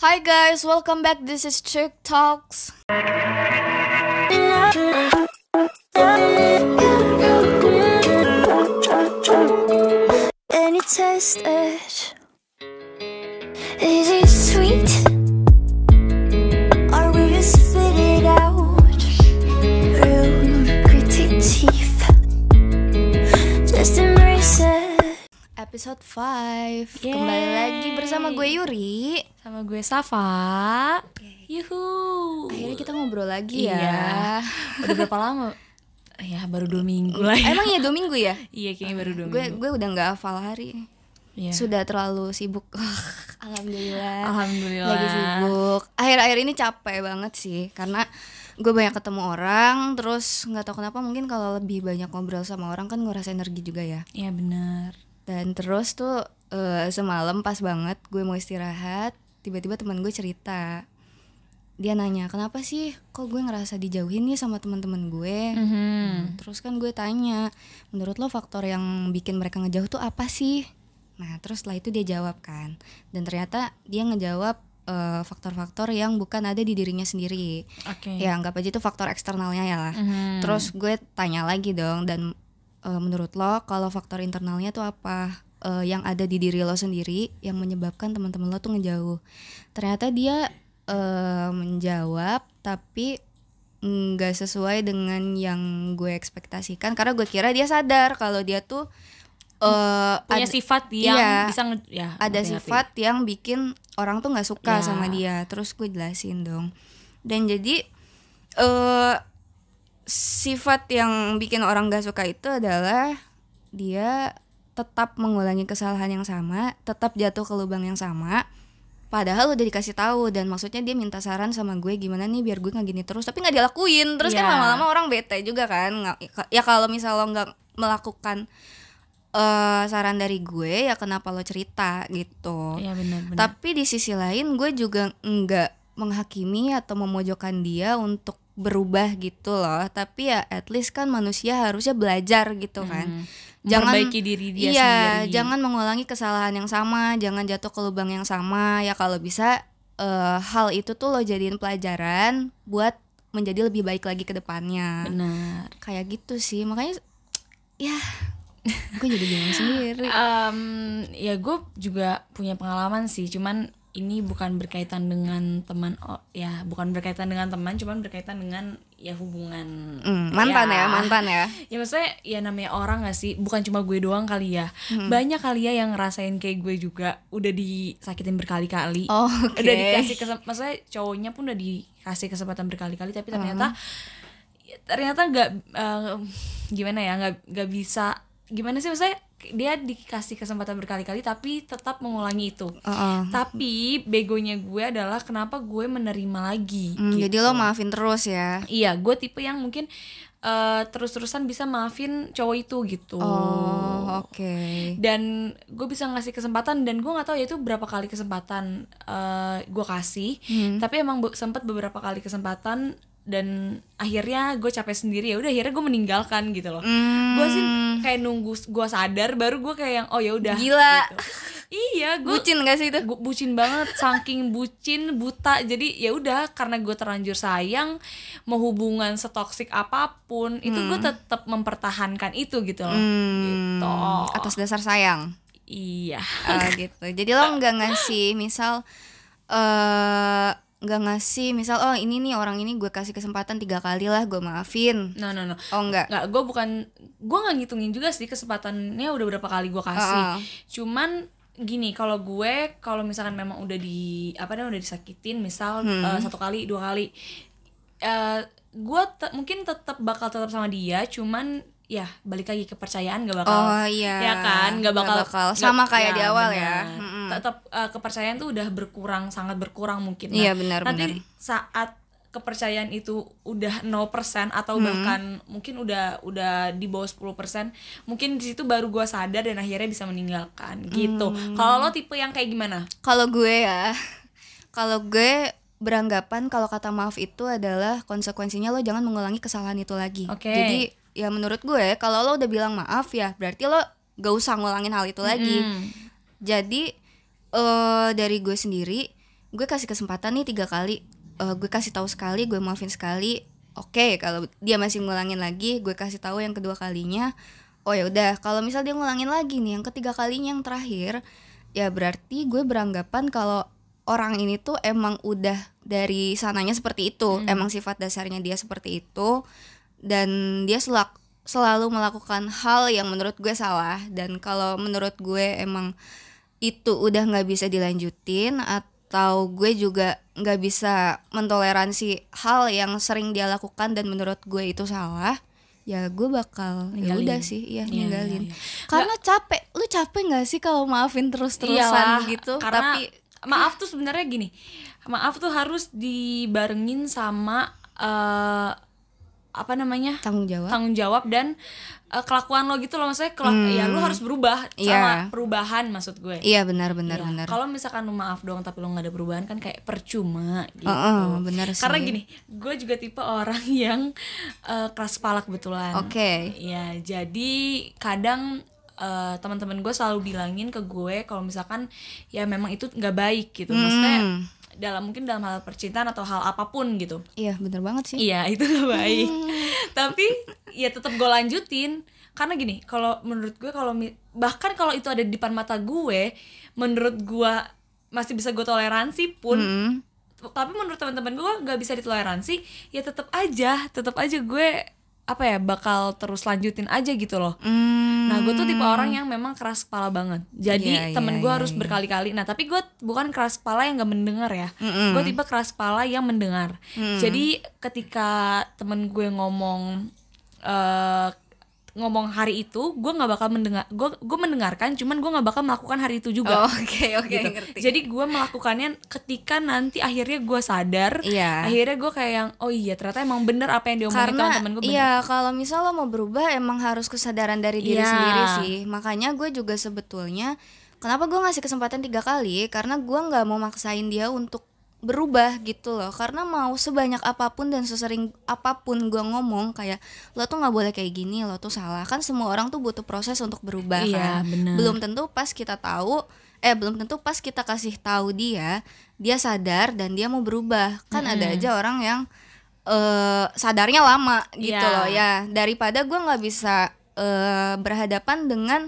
Hi guys, welcome back. This is Trick Talks. And you taste Is it sweet? episode 5 yeah. Kembali lagi bersama gue Yuri sama gue Safa. Yuhu. Akhirnya kita ngobrol lagi ya Iya. Udah berapa lama? Ya baru dua minggu lah ya. Emang ya dua minggu ya? Iya kayaknya baru dua gue minggu. gue udah nggak hafal hari Iya. Sudah terlalu sibuk Alhamdulillah Alhamdulillah. Lagi sibuk Akhir-akhir ini capek banget sih Karena gue banyak ketemu orang Terus nggak tahu kenapa mungkin kalau lebih banyak ngobrol sama orang kan ngerasa energi juga ya Iya benar. Dan terus tuh eh, semalam pas banget gue mau istirahat, tiba-tiba teman gue cerita. Dia nanya, "Kenapa sih kok gue ngerasa dijauhin nih sama teman-teman gue?" Mhm. Terus kan gue tanya, "Menurut lo faktor yang bikin mereka ngejauh tuh apa sih?" Nah, terus setelah itu dia jawab kan. Dan ternyata dia ngejawab eh, faktor-faktor yang bukan ada di dirinya sendiri. Oke. Ya, anggap aja itu faktor eksternalnya ya lah. Mhm. Terus gue tanya lagi dong dan eh, menurut lo kalau faktor internalnya tuh apa Eh, yang ada di diri lo sendiri yang menyebabkan teman-teman lo tuh ngejauh? Ternyata dia eh, menjawab tapi nggak sesuai dengan yang gue ekspektasikan karena gue kira dia sadar kalau dia tuh eh, punya sifat yang iya. bisa nge- ya ada ngerti-ngerti. sifat yang bikin orang tuh nggak suka Ya. sama dia terus gue jelasin dong dan jadi eh sifat yang bikin orang gak suka itu adalah dia tetap mengulangi kesalahan yang sama tetap jatuh ke lubang yang sama. Padahal udah dikasih tahu dan maksudnya dia minta saran sama gue gimana nih biar gue nggak gini terus tapi nggak dilakuin. Terus kan Iya. lama-lama orang bete juga kan Nggak- ya kalau misal lo nggak melakukan eh, saran dari gue ya kenapa lo cerita gitu. Iya benar benar. tapi di sisi lain gue juga nggak menghakimi atau memojokkan dia untuk berubah gitu loh. Tapi ya at least kan manusia harusnya belajar gitu kan Mhm. Memperbaiki diri dia iya sendiri. jangan mengulangi kesalahan yang sama jangan jatuh ke lubang yang sama ya kalau bisa eh, hal itu tuh lo jadiin pelajaran buat menjadi lebih baik lagi ke depannya benar. kayak gitu sih makanya ya gue jadi bingung sendiri Em, ya gue juga punya pengalaman sih, cuman ini bukan berkaitan dengan teman, oh ya bukan berkaitan dengan teman, cuman berkaitan dengan ya hubungan. Hmm, mantan ya mantan ya. Ya maksudnya ya namanya orang gak sih, bukan cuma gue doang kali ya, banyak kali ya yang ngerasain kayak gue juga, udah disakitin berkali-kali, Oh, oke. udah dikasih kesempatan, maksudnya cowoknya pun udah dikasih kesempatan berkali-kali, tapi ternyata ya, ternyata nggak eh, gimana ya nggak nggak bisa gimana sih maksudnya dia dikasih kesempatan berkali-kali tapi tetap mengulangi itu Heeh. tapi begonya gue adalah kenapa gue menerima lagi Hmm, gitu. Jadi lo maafin terus ya. iya gue tipe yang mungkin eh, terus-terusan bisa maafin cowok itu gitu Oh, oke. dan gue bisa ngasih kesempatan dan gue nggak tahu ya itu berapa kali kesempatan eh, gue kasih Hmm. tapi emang be- sempet beberapa kali kesempatan dan akhirnya gue capek sendiri ya udah akhirnya gue meninggalkan gitu loh Hmm. gue sih kayak nunggu gue sadar baru gue kayak yang oh ya udah Gila. gitu. iya gue Bucin gak sih itu? gu- bucin banget saking bucin buta jadi ya udah karena gue terlanjur sayang mau hubungan setoksik apa pun itu gue tetap mempertahankan itu gitu loh Hmm, gitu Atas dasar sayang. iya Oh, gitu. Jadi lo nggak ngasih misal eh nggak ngasih misal oh ini nih orang ini gue kasih kesempatan tiga kali lah gue maafin. no no no Oh enggak. nggak gue bukan gue nggak ngitungin juga sih kesempatannya udah berapa kali gue kasih Heeh. cuman gini kalau gue kalau misalkan memang udah di apa namanya udah disakitin misal eh, satu kali dua kali eh gue te- mungkin tetap bakal tetap sama dia cuman ya balik lagi kepercayaan gak bakal Oh iya. ya kan nggak bakal, bakal. nggak- Sama kayak di awal ya. benar. Mm-mm. tetap eh, kepercayaan tuh udah berkurang sangat berkurang mungkin Iya, benar, nanti benar. saat kepercayaan itu udah 0% atau Hmm. bahkan mungkin udah udah di bawah 10% mungkin di situ baru gua sadar dan akhirnya bisa meninggalkan gitu Hmm. kalau lo tipe yang kayak gimana Kalau gue ya, kalau gue beranggapan kalau kata maaf itu adalah konsekuensinya lo jangan mengulangi kesalahan itu lagi. Oke. Jadi ya menurut gue kalau lo udah bilang maaf ya berarti lo gak usah ngulangin hal itu lagi. Hmm. Jadi eh dari gue sendiri gue kasih kesempatan nih tiga kali. Eh, gue kasih tahu sekali gue maafin sekali. Oke kalau dia masih ngulangin lagi gue kasih tahu yang kedua kalinya. Oh ya udah kalau misal dia ngulangin lagi nih yang ketiga kalinya yang terakhir ya berarti gue beranggapan kalau orang ini tuh emang udah dari sananya seperti itu. Emang sifat dasarnya dia seperti itu. Dan dia selak- selalu melakukan hal yang menurut gue salah. Dan kalau menurut gue emang itu udah nggak bisa dilanjutin atau gue juga nggak bisa mentoleransi hal yang sering dia lakukan dan menurut gue itu salah ya gue bakal ya udah sih Iya, ninggalin. iya, iya. karena capek lu capek nggak sih kalau maafin terus terusan Iyalah, gitu? karena tapi maaf tuh sebenarnya gini maaf tuh harus dibarengin sama eh, apa namanya? Tanggung jawab. Tanggung jawab dan eh, kelakuan lo gitu loh maksudnya kelak- ya lu harus berubah sama Iya. perubahan maksud gue iya benar benar Iya. benar Kalau misalkan lu maaf doang tapi lu nggak ada perubahan kan kayak percuma gitu. Heeh, benar sih. Karena gini, gue juga tipe orang yang eh, keras kepala kebetulan. Oke. Ya, jadi kadang eh, teman-teman gue selalu bilangin ke gue kalau misalkan ya memang itu nggak baik gitu. Maksudnya Hmm. Dalam mungkin dalam hal percintaan atau hal apa pun gitu. iya benar banget sih Iya itu gak baik. Tapi ya tetap gue lanjutin karena gini kalau menurut gue kalau bahkan kalau itu ada di depan mata gue, menurut gue masih bisa gue toleransi pun. Hmm. Tapi menurut teman-teman gue nggak bisa ditoleransi, ya tetap aja, tetap aja gue apa ya bakal terus lanjutin aja gitu loh. Hmm. Nah gue tuh tipe orang yang memang keras kepala banget. Jadi Iya, temen iya, gue iya, harus iya. berkali-kali. Nah tapi gue bukan keras kepala yang gak mendengar ya. Gue tipe keras kepala yang mendengar. Jadi ketika temen gue ngomong eh ngomong hari itu, gue nggak bakal mendengar. Gue gue mendengarkan, cuman gue nggak bakal melakukan hari itu Oh, juga. oke oke gitu. ngerti Jadi gue melakukannya ketika nanti akhirnya gue sadar. Iya. Akhirnya gue kayak yang oh iya ternyata emang bener apa yang diomongin karena teman-teman gue bener. iya kalau misal lo mau berubah emang harus kesadaran dari diri Iya. sendiri sih makanya gue juga sebetulnya kenapa gue ngasih kesempatan tiga kali karena gue nggak mau maksain dia untuk berubah gitu loh. Karena mau sebanyak apa pun dan sesering apa pun gue ngomong kayak lo tuh nggak boleh kayak gini lo tuh salah. Kan semua orang tuh butuh proses untuk berubah Iya, kan. bener. belum tentu pas kita tahu eh belum tentu pas kita kasih tahu dia dia sadar dan dia mau berubah. Kan ada aja orang yang eh sadarnya lama gitu Iya. loh ya. Daripada gue nggak bisa eh berhadapan dengan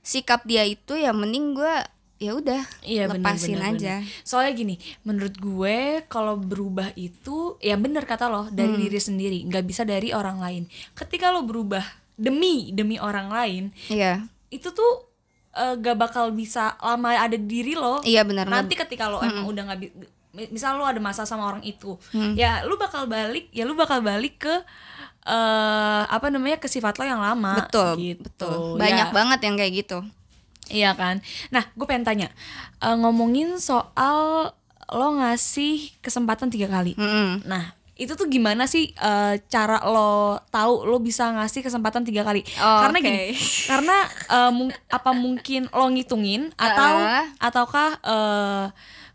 sikap dia itu ya mending gue ya udah Iya lepasin benar, aja benar. Soalnya gini, menurut gue kalau berubah itu ya bener kata lo dari Hmm. diri sendiri, nggak bisa dari orang lain. Ketika lo berubah demi demi orang lain, iya itu tuh eh, gak bakal bisa lama ada di diri lo. iya benar Nanti ketika lo emang udah nggak misal lo ada masalah sama orang itu, ya lu bakal balik, ya lu bakal balik ke eh apa namanya ke sifat lo yang lama. betul gitu. betul Ya. banyak banget yang kayak gitu Iya kan. Nah, gue pengen tanya, eh, ngomongin soal lo ngasih kesempatan tiga kali. Mm-mm. Nah, itu tuh gimana sih eh, cara lo tahu lo bisa ngasih kesempatan tiga kali? Oh, karena oke. gini, karena eh, mung- apa mungkin lo ngitungin atau Ah. ataukah eh,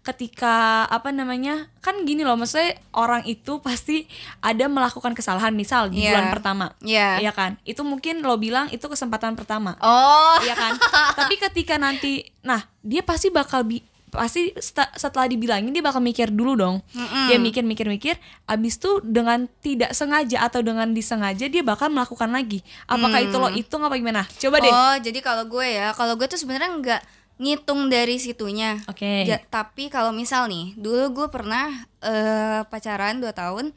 ketika apa namanya kan gini loh maksudnya orang itu pasti ada melakukan kesalahan misal di Iya. bulan pertama Iya. Iya kan itu mungkin lo bilang itu kesempatan pertama oh Iya kan? Tapi ketika nanti nah, dia pasti bakal bi pasti setelah dibilangin dia bakal mikir dulu dong. Dia mikir-mikir-mikir abis itu dengan tidak sengaja atau dengan disengaja dia bakal melakukan lagi. Apakah itu lo hitung apa gimana? Coba deh. oh jadi kalau gue ya kalau gue tuh sebenarnya nggak ngitung dari situnya Oke. Ja- tapi kalau misal nih, dulu gue pernah eh, pacaran 2 tahun,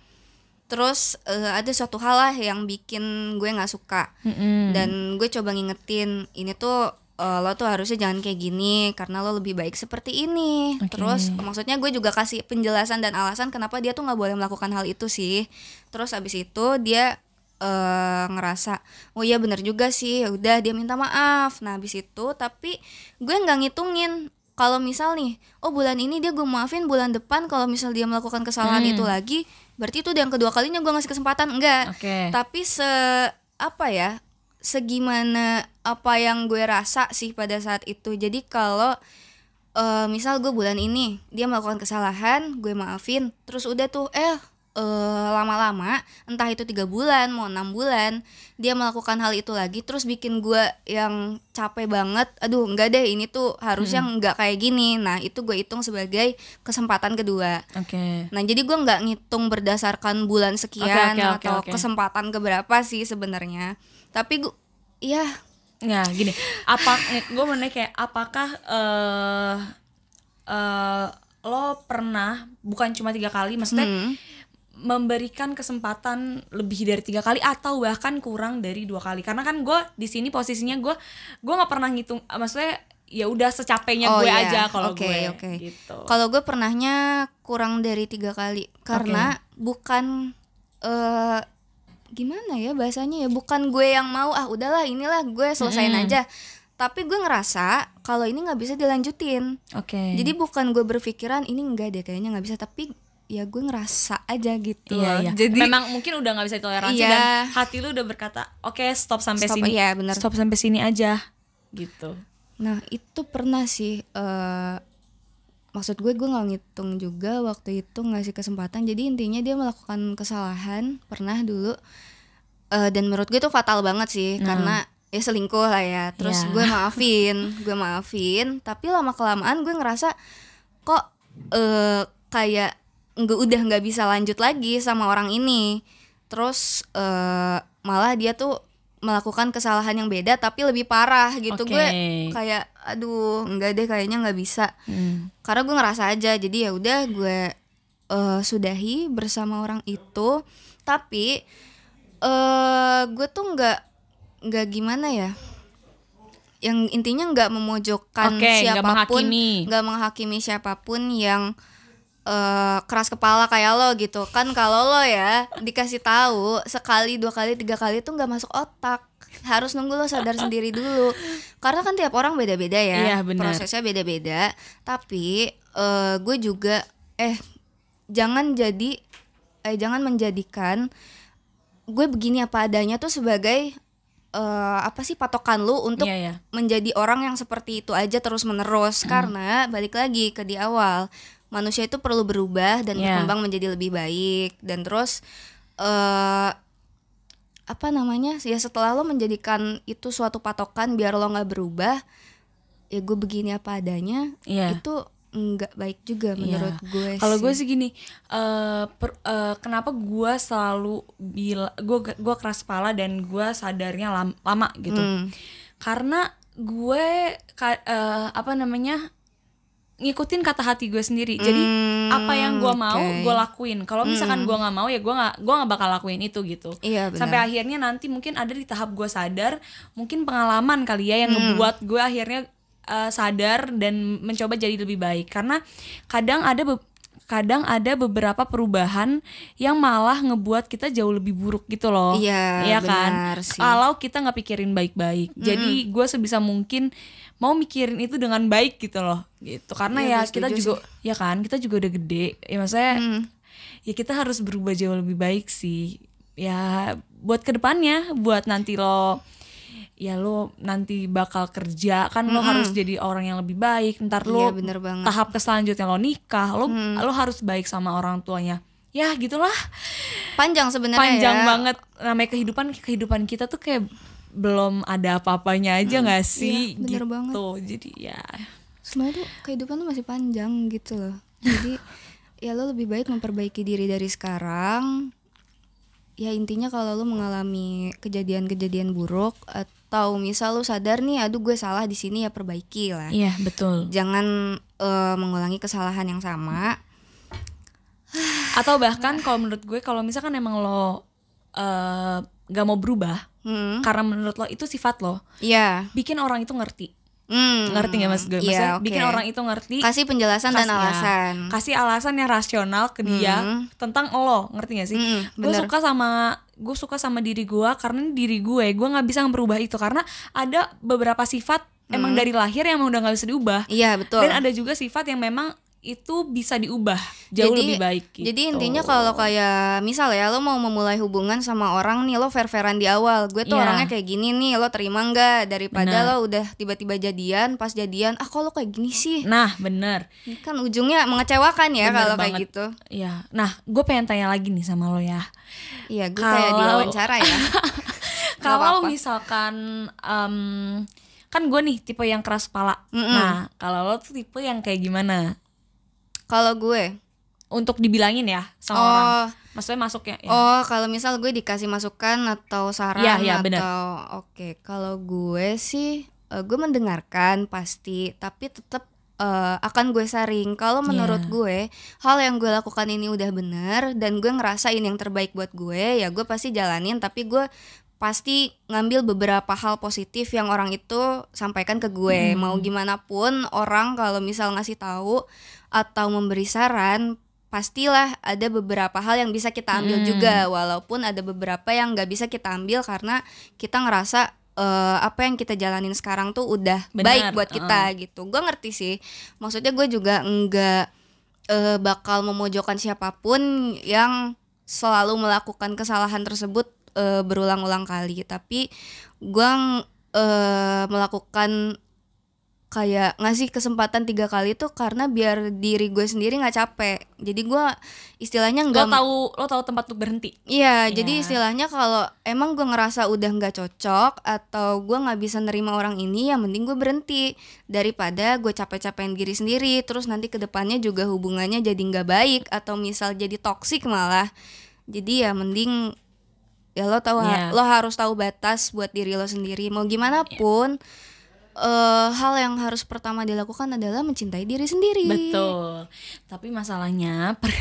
terus eh, ada suatu hal lah yang bikin gue nggak suka, Mm-mm. dan gue coba ngingetin ini tuh eh, lo tuh harusnya jangan kayak gini karena lo lebih baik seperti ini. Oke. Terus maksudnya gue juga kasih penjelasan dan alasan kenapa dia tuh nggak boleh melakukan hal itu sih. Terus abis itu dia eh ngerasa oh iya bener juga sih ya udah dia minta maaf. Nah habis itu tapi gue nggak ngitungin. Kalau misal nih oh bulan ini dia gue maafin bulan depan kalau misal dia melakukan kesalahan Hmm. itu lagi berarti itu yang kedua kalinya gue ngasih kesempatan. Enggak. Oke. tapi se apa ya segimana apa yang gue rasa sih pada saat itu. Jadi kalau eh, misal gue bulan ini dia melakukan kesalahan gue maafin terus udah tuh eh eh, lama-lama entah itu tiga bulan mau enam bulan dia melakukan hal itu lagi terus bikin gue yang capek banget aduh enggak deh ini tuh harusnya enggak kayak gini nah itu gue hitung sebagai kesempatan kedua Oke. Nah, jadi gue nggak ngitung berdasarkan bulan sekian oke, oke, atau oke. kesempatan keberapa sih sebenarnya. Tapi gue, ya Nah, gini, apa gue mau kayak apakah eh eh, lo pernah bukan cuma tiga kali, maksudnya Hmm. Memberikan kesempatan lebih dari tiga kali atau bahkan kurang dari dua kali? Karena kan gue di sini posisinya gue gue nggak pernah ngitung, maksudnya ya udah secapeknya Oh, gue iya. aja kalau Oke, gue oke. gitu. kalau gue pernahnya kurang dari tiga kali karena bukan eh gimana ya bahasanya ya bukan gue yang mau ah udahlah inilah gue selesain Mm-mm. aja. Tapi gue ngerasa kalau ini nggak bisa dilanjutin. Oke. Jadi bukan gue berpikiran ini enggak deh kayaknya nggak bisa tapi ya gue ngerasa aja gitu Iya, loh. iya. Jadi memang mungkin udah nggak bisa toleransi Iya. dan hati lu udah berkata, oke stop sampai Stop, sini, iya, bener. stop sampai sini aja, gitu. Nah itu pernah sih eh Maksud gue gue gak ngitung juga waktu itu ngasih kesempatan Jadi intinya dia melakukan kesalahan Pernah dulu Eh, Dan menurut gue itu fatal banget sih Karena ya selingkuh lah ya Terus Iya. gue maafin Gue maafin Tapi lama kelamaan gue ngerasa Kok eh kayak nggak udah nggak bisa lanjut lagi sama orang ini Terus eh malah dia tuh melakukan kesalahan yang beda tapi lebih parah gitu Oke. gue kayak aduh enggak deh kayaknya nggak bisa Hmm. karena gue ngerasa aja jadi ya udah gue eh, sudahi bersama orang itu tapi eh gue tuh nggak nggak gimana ya yang intinya nggak memojokkan nggak siapa pun menghakimi. nggak menghakimi siapa pun yang eh, keras kepala kayak lo gitu. Kan kalau lo ya dikasih tahu sekali dua kali tiga kali tuh nggak masuk otak. Harus nunggu lo sadar sendiri dulu. Karena kan tiap orang beda-beda ya. Iya, prosesnya beda-beda. Tapi eh, gue juga eh jangan jadi eh jangan menjadikan gue begini apa adanya tuh sebagai eh, apa sih patokan lu untuk Iya, iya. menjadi orang yang seperti itu aja terus menerus karena balik lagi ke di awal manusia itu perlu berubah dan Iya. berkembang menjadi lebih baik dan terus eh apa namanya ya setelah lo menjadikan itu suatu patokan biar lo nggak berubah ya gue begini apa adanya Iya. itu nggak baik juga menurut Iya. gue Kalau gue sih. gini, eh, per- eh, kenapa gue selalu bila gue gue keras kepala dan gue sadarnya lam- lama gitu. Hmm. Karena gue ka- eh, apa namanya ngikutin kata hati gue sendiri. Jadi Hmm, apa yang gue mau oke. gue lakuin. Kalau misalkan gue nggak mau ya gue nggak gue nggak bakal lakuin itu gitu. Iya. Sampai akhirnya nanti mungkin ada di tahap gue sadar, mungkin pengalaman kali ya yang Hmm. ngebuat gue akhirnya uh, sadar dan mencoba jadi lebih baik. Karena kadang ada kadang ada beberapa perubahan yang malah ngebuat kita jauh lebih buruk gitu loh. Iya, Iya kan? Kalau kita nggak pikirin baik-baik. Jadi gue sebisa mungkin mau mikirin itu dengan baik gitu loh. Gitu. Karena Iya, ya gue kita juga ya kan, kita juga udah gede. Ya maksudnya Hmm. ya kita harus berubah jauh lebih baik sih ya buat ke depannya buat nanti lo ya lo nanti bakal kerja kan lo harus jadi orang yang lebih baik ntar lo Iya, bener banget. tahap ke selanjutnya lo nikah lo lo harus baik sama orang tuanya ya gitulah panjang sebenarnya panjang ya. banget namanya kehidupan kehidupan kita tuh kayak belum ada apa-apanya aja nggak sih? Iya, bener gitu. banget. jadi ya. Sebenarnya tuh kehidupan tuh masih panjang gitu loh. Jadi ya lo lebih baik memperbaiki diri dari sekarang. Ya intinya kalau lo mengalami kejadian-kejadian buruk atau misal lo sadar nih aduh gue salah di sini ya perbaiki lah. Iya betul. Jangan eh, mengulangi kesalahan yang sama. Atau bahkan kalau menurut gue kalau misalkan emang lo eh, gak mau berubah hmm. karena menurut lo itu sifat lo. Ya bikin orang itu ngerti. Hmm. ngerti gak mas gue Iya, maksudnya oke. bikin orang itu ngerti kasih penjelasan dan kasih- ya, alasan. Kasih alasan yang rasional ke dia Hmm. tentang lo ngerti gak sih? Hmm, gue suka sama gue suka sama diri gue karena ini diri gue. Gue nggak bisa merubah itu karena ada beberapa sifat emang dari lahir yang udah nggak bisa diubah. Iya betul. Dan ada juga sifat yang memang itu bisa diubah jauh Jadi- lebih baik gitu. Jadi intinya kalau kayak misal ya lo mau memulai hubungan sama orang nih lo fair-fairan di awal. Gue tuh Iya. orangnya kayak gini nih, lo terima nggak daripada Benar. lo udah tiba-tiba jadian, pas jadian, ah lo kayak gini sih? Nah, bener Ini kan ujungnya mengecewakan ya Bener kalau kayak gitu. Ya, nah gue pengen tanya lagi nih sama lo ya. Iya, gue kayak Kalau- diwawancara ya. Kalau misalkan em, kan gue nih tipe yang keras kepala. Nah, kalau lo tuh tipe yang kayak gimana? Kalau gue, Untuk dibilangin ya sama Oh. orang. Maksudnya masuk ya. ya. oh kalau misal gue dikasih masukan atau saran Iya, iya, atau oke, kalau gue sih eh, gue mendengarkan pasti, tapi tetap eh, akan gue saring. Kalau menurut Iya. gue hal yang gue lakukan ini udah bener dan gue ngerasain yang terbaik buat gue, ya gue pasti jalanin. Tapi gue pasti ngambil beberapa hal positif yang orang itu sampaikan ke gue. Mau gimana pun orang kalau misal ngasih tahu atau memberi saran pastilah ada beberapa hal yang bisa kita ambil juga. Walaupun ada beberapa yang nggak bisa kita ambil karena kita ngerasa eh, apa yang kita jalanin sekarang tuh udah Benar, baik buat kita gitu. Gue ngerti sih. Maksudnya gue juga nggak eh, bakal memojokkan siapa pun yang selalu melakukan kesalahan tersebut eh, berulang-ulang kali tapi gue eh, melakukan kayak ngasih kesempatan tiga kali tuh karena biar diri gue sendiri nggak capek jadi gue istilahnya lo nggak tahu lo tahu tempat untuk berhenti. Iya, Iya. jadi istilahnya kalau emang gue ngerasa udah nggak cocok atau gue nggak bisa nerima orang ini, ya mending gue berhenti daripada gue capek-capekin diri sendiri, terus nanti ke depannya juga hubungannya jadi nggak baik atau misal jadi toksik malah. Jadi ya mending ya lo tahu Iya. lo harus tahu batas buat diri lo sendiri. Mau gimana pun eh, hal yang harus pertama dilakukan adalah mencintai diri sendiri. Betul. Tapi masalahnya per-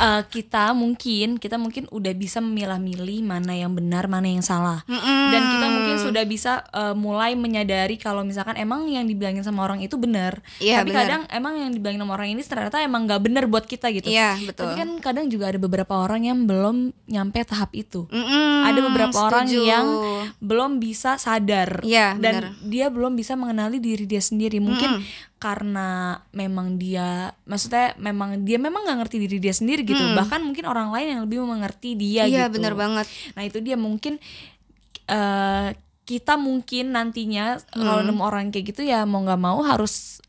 eh, kita mungkin kita mungkin udah bisa memilah-milih mana yang benar, mana yang salah. Mm-mm. Dan kita mungkin sudah bisa eh, mulai menyadari kalau misalkan emang yang dibilangin sama orang itu benar. Iya, Tapi benar. kadang emang yang dibilangin sama orang ini ternyata emang nggak benar buat kita gitu. Iya, betul. Tapi kan kadang juga ada beberapa orang yang belum nyampe tahap itu. Mm-mm, ada beberapa orang setuju. yang belum bisa sadar Iya, dan benar. dia belum bisa mengenali diri dia sendiri mungkin karena memang dia maksudnya memang dia memang nggak ngerti diri dia sendiri gitu bahkan mungkin orang lain yang lebih mengerti dia Iya, gitu benar banget. nah itu dia mungkin eh kita mungkin nantinya kalau Hmm. nemu orang kayak gitu ya mau nggak mau harus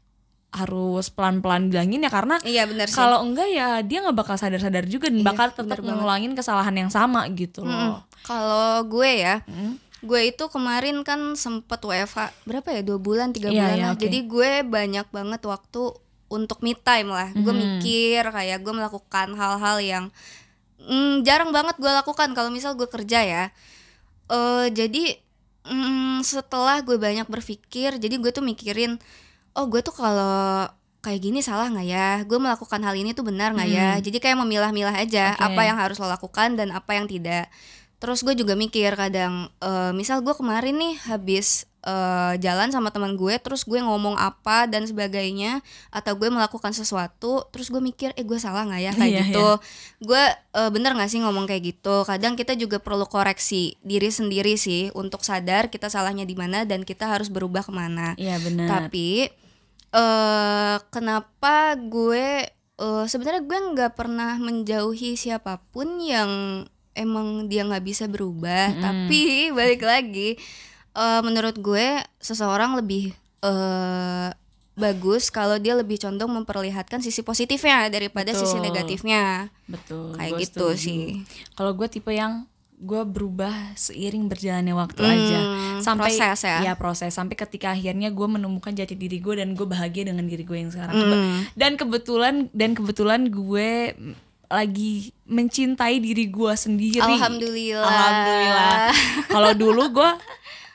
harus pelan-pelan bilangin ya karena Iya, benar sih. kalau enggak ya dia nggak bakal sadar-sadar juga dan Iya, bakal tetap bener banget. ngulangin kesalahan yang sama gitu loh. Kalau gue ya, Hmm. Gue itu kemarin kan sempet WFH berapa ya dua bulan tiga Iya, bulan iya, lah. oke. Jadi gue banyak banget waktu untuk me time lah. Gue Mhm. mikir kayak gue melakukan hal-hal yang mm, jarang banget gue lakukan kalau misal gue kerja ya. eh jadi mm, setelah gue banyak berpikir, jadi gue tuh mikirin, oh gue tuh kalau kayak gini salah nggak ya? Gue melakukan hal ini tuh benar nggak ya? Jadi kayak memilah-milah aja Oke. apa yang harus lo lakukan dan apa yang tidak. Terus gue juga mikir kadang, eh, misal gue kemarin nih habis eh, jalan sama teman gue, terus gue ngomong apa dan sebagainya, atau gue melakukan sesuatu, terus gue mikir, eh gue salah nggak ya kayak Iya, gitu? Gue eh, bener nggak sih ngomong kayak gitu? Kadang kita juga perlu koreksi diri sendiri sih untuk sadar kita salahnya di mana dan kita harus berubah ke mana. Iya benar. Tapi eh kenapa gue eh sebenarnya gue nggak pernah menjauhi siapa pun yang emang dia nggak bisa berubah. Tapi balik lagi, eh menurut gue seseorang lebih eh bagus kalau dia lebih condong memperlihatkan sisi positifnya daripada sisi Betul. negatifnya. Betul. Kayak gua gitu setuju. sih. Kalau gue tipe yang gue berubah seiring berjalannya waktu Hmm, aja sampai proses ya. proses sampai ketika akhirnya gue menemukan jati diri gue dan gue bahagia dengan diri gue yang sekarang Hmm. Dan kebetulan dan kebetulan gue lagi mencintai diri gue sendiri Alhamdulillah. Alhamdulillah. Kalau dulu gue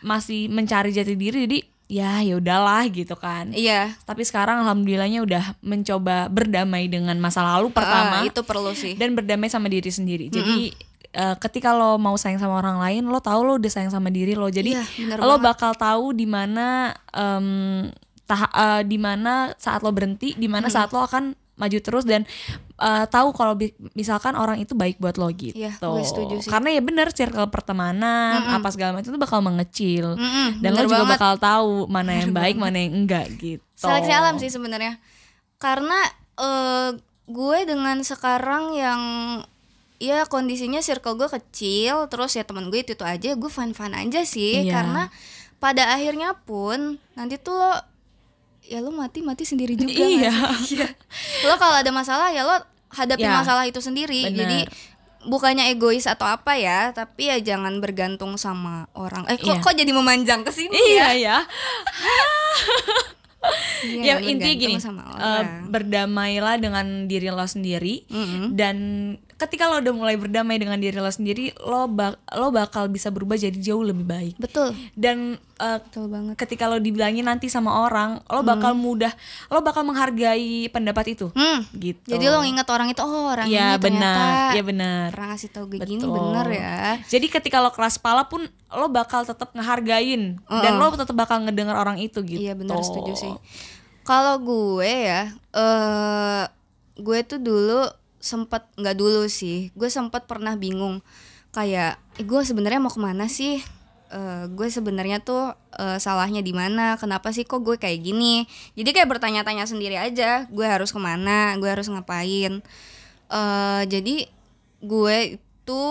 masih mencari jati diri jadi ya ya udahlah gitu kan Iya. tapi sekarang alhamdulillahnya udah mencoba berdamai dengan masa lalu pertama Ah, itu perlu sih. dan berdamai sama diri sendiri. Jadi eh, ketika lo mau sayang sama orang lain, lo tahu lo udah sayang sama diri lo. Jadi Iya, lo banget. bakal tahu di mana taha- eh, di mana saat lo berhenti, di mana saat lo akan maju terus dan eh, tahu kalau bi- misalkan orang itu baik buat lo gitu. Iya, gue setuju sih. Karena ya bener circle pertemanan apa segala macam itu bakal mengecil Mm-mm, dan lo juga banget. bakal tahu mana yang baik mana yang enggak gitu. Seleksi alam sih sebenarnya. Karena gue dengan sekarang yang ya kondisinya circle gue kecil terus ya teman gue itu itu aja gue fun fun aja sih Iya. karena pada akhirnya pun nanti tuh lo ya lo mati mati sendiri juga Iya. sih? lo kalau ada masalah ya lo hadapi Ya. masalah itu sendiri Bener. jadi bukannya egois atau apa ya tapi ya jangan bergantung sama orang eh kok Iya. kok jadi memanjang ke sini Iya ya ya. Iya, ya intinya bergantung gini, sama orang. berdamailah dengan diri lo sendiri Mm-mm. dan ketika lo udah mulai berdamai dengan diri lo sendiri, lo bak lo bakal bisa berubah jadi jauh lebih baik. betul Dan eh, betul banget ketika lo dibilangin nanti sama orang, lo bakal mudah, lo bakal menghargai pendapat itu, Hmm. gitu. Jadi lo nginget orang itu oh orang Iya ini ternyata benar, iya benar. pernah ngasih tau gue gini Betul. bener ya. Jadi ketika lo keras kepala pun lo bakal tetap ngehargain dan lo tetap bakal ngedengar orang itu gitu. Iya benar setuju sih. Kalau gue ya, eh gue tuh dulu sempet nggak dulu sih, gue sempet pernah bingung kayak, eh, gue sebenarnya mau ke mana sih? Eh, gue sebenarnya tuh eh, salahnya di mana? Kenapa sih kok gue kayak gini? Jadi kayak bertanya-tanya sendiri aja, gue harus ke mana? Gue harus ngapain? eh jadi gue itu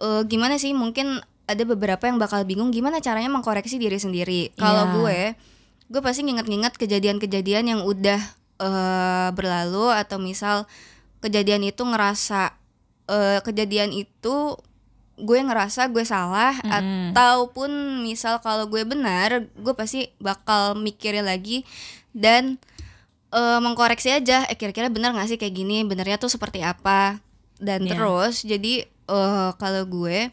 eh, gimana sih? Mungkin ada beberapa yang bakal bingung gimana caranya mengkoreksi diri sendiri. Kalau Iya. gue gue pasti nginget-nginget kejadian-kejadian yang udah eh, berlalu atau misal kejadian itu ngerasa eh, kejadian itu gue ngerasa gue salah ataupun misal kalau gue benar gue pasti bakal mikirin lagi dan eh, mengkoreksi aja eh kira-kira benar gak sih kayak gini? Benernya tuh seperti apa? Dan Iya. terus jadi eh, kalau gue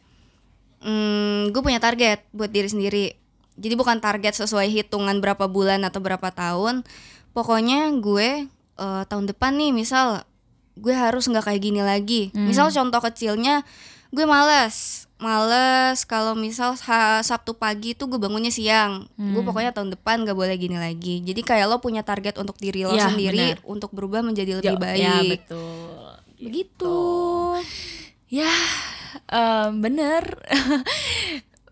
hmm, gue punya target buat diri sendiri. Jadi bukan target sesuai hitungan berapa bulan atau berapa tahun. Pokoknya gue eh, tahun depan nih misal gue harus nggak kayak gini lagi. Misal contoh kecilnya gue males. Males kalau misal ha- sabtu pagi tuh gue bangunnya siang. Gue pokoknya tahun depan gak boleh gini lagi. Jadi kayak lo punya target untuk diri lo Iya, sendiri benar. untuk berubah menjadi lebih Ya, baik. Ya betul. begitu. Ya, eh, bener.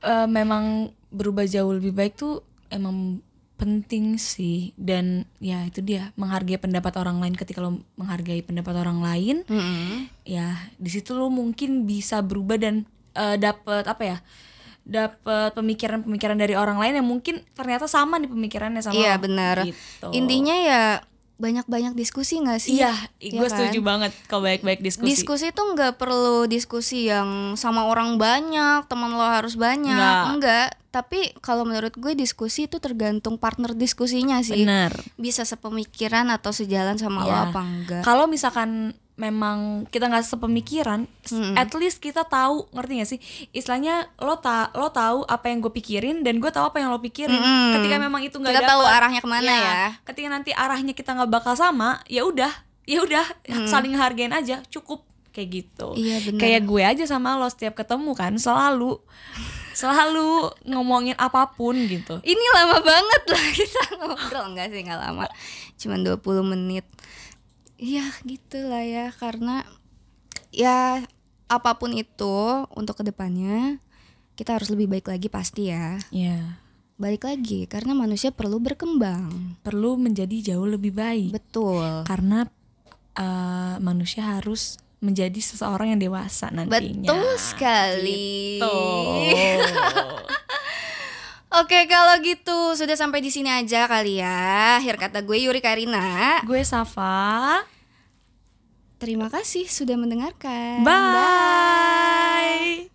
Eh, memang berubah jauh lebih baik tuh emang penting sih dan ya itu dia menghargai pendapat orang lain ketika lo menghargai pendapat orang lain Mm-mm. ya di situ lo mungkin bisa berubah dan eh, dapet apa ya dapet pemikiran-pemikiran dari orang lain yang mungkin ternyata sama nih pemikirannya sama Iya benar. Gitu. Intinya ya banyak-banyak diskusi nggak sih? iya Iya gue kan? setuju banget kalau baik-baik diskusi Diskusi tuh nggak perlu diskusi yang sama orang banyak, teman lo harus banyak, Nggak. enggak. Tapi kalau menurut gue diskusi itu tergantung partner diskusinya sih. bener Bisa sepemikiran atau sejalan sama lo Iya. apa enggak. kalau misalkan memang kita nggak sepemikiran, s- at least kita tahu ngerti gak sih istilahnya lo ta lo tahu apa yang gue pikirin dan gue tahu apa yang lo pikirin. Mm-mm. Ketika memang itu nggak Kita tahu arahnya ke mana ya. Ketika nanti arahnya kita nggak bakal sama, ya udah, ya udah saling hargain aja, cukup kayak gitu. Iya, benar. Kayak gue aja sama lo setiap ketemu kan selalu selalu ngomongin apa pun gitu. Ini lama banget lah kita ngobrol enggak sih nggak lama. Cuman 20 menit. Iya gitulah ya karena ya apa pun itu untuk ke depannya kita harus lebih baik lagi pasti ya. Ya, Balik lagi karena manusia perlu berkembang. perlu menjadi jauh lebih baik. Betul. karena uh, manusia harus menjadi seseorang yang dewasa nantinya. Betul sekali. Gitu. Oke, kalau gitu sudah sampai di sini aja kali ya. Akhir kata gue Yuri Karina. Gue Safa. Terima kasih sudah mendengarkan. Bye.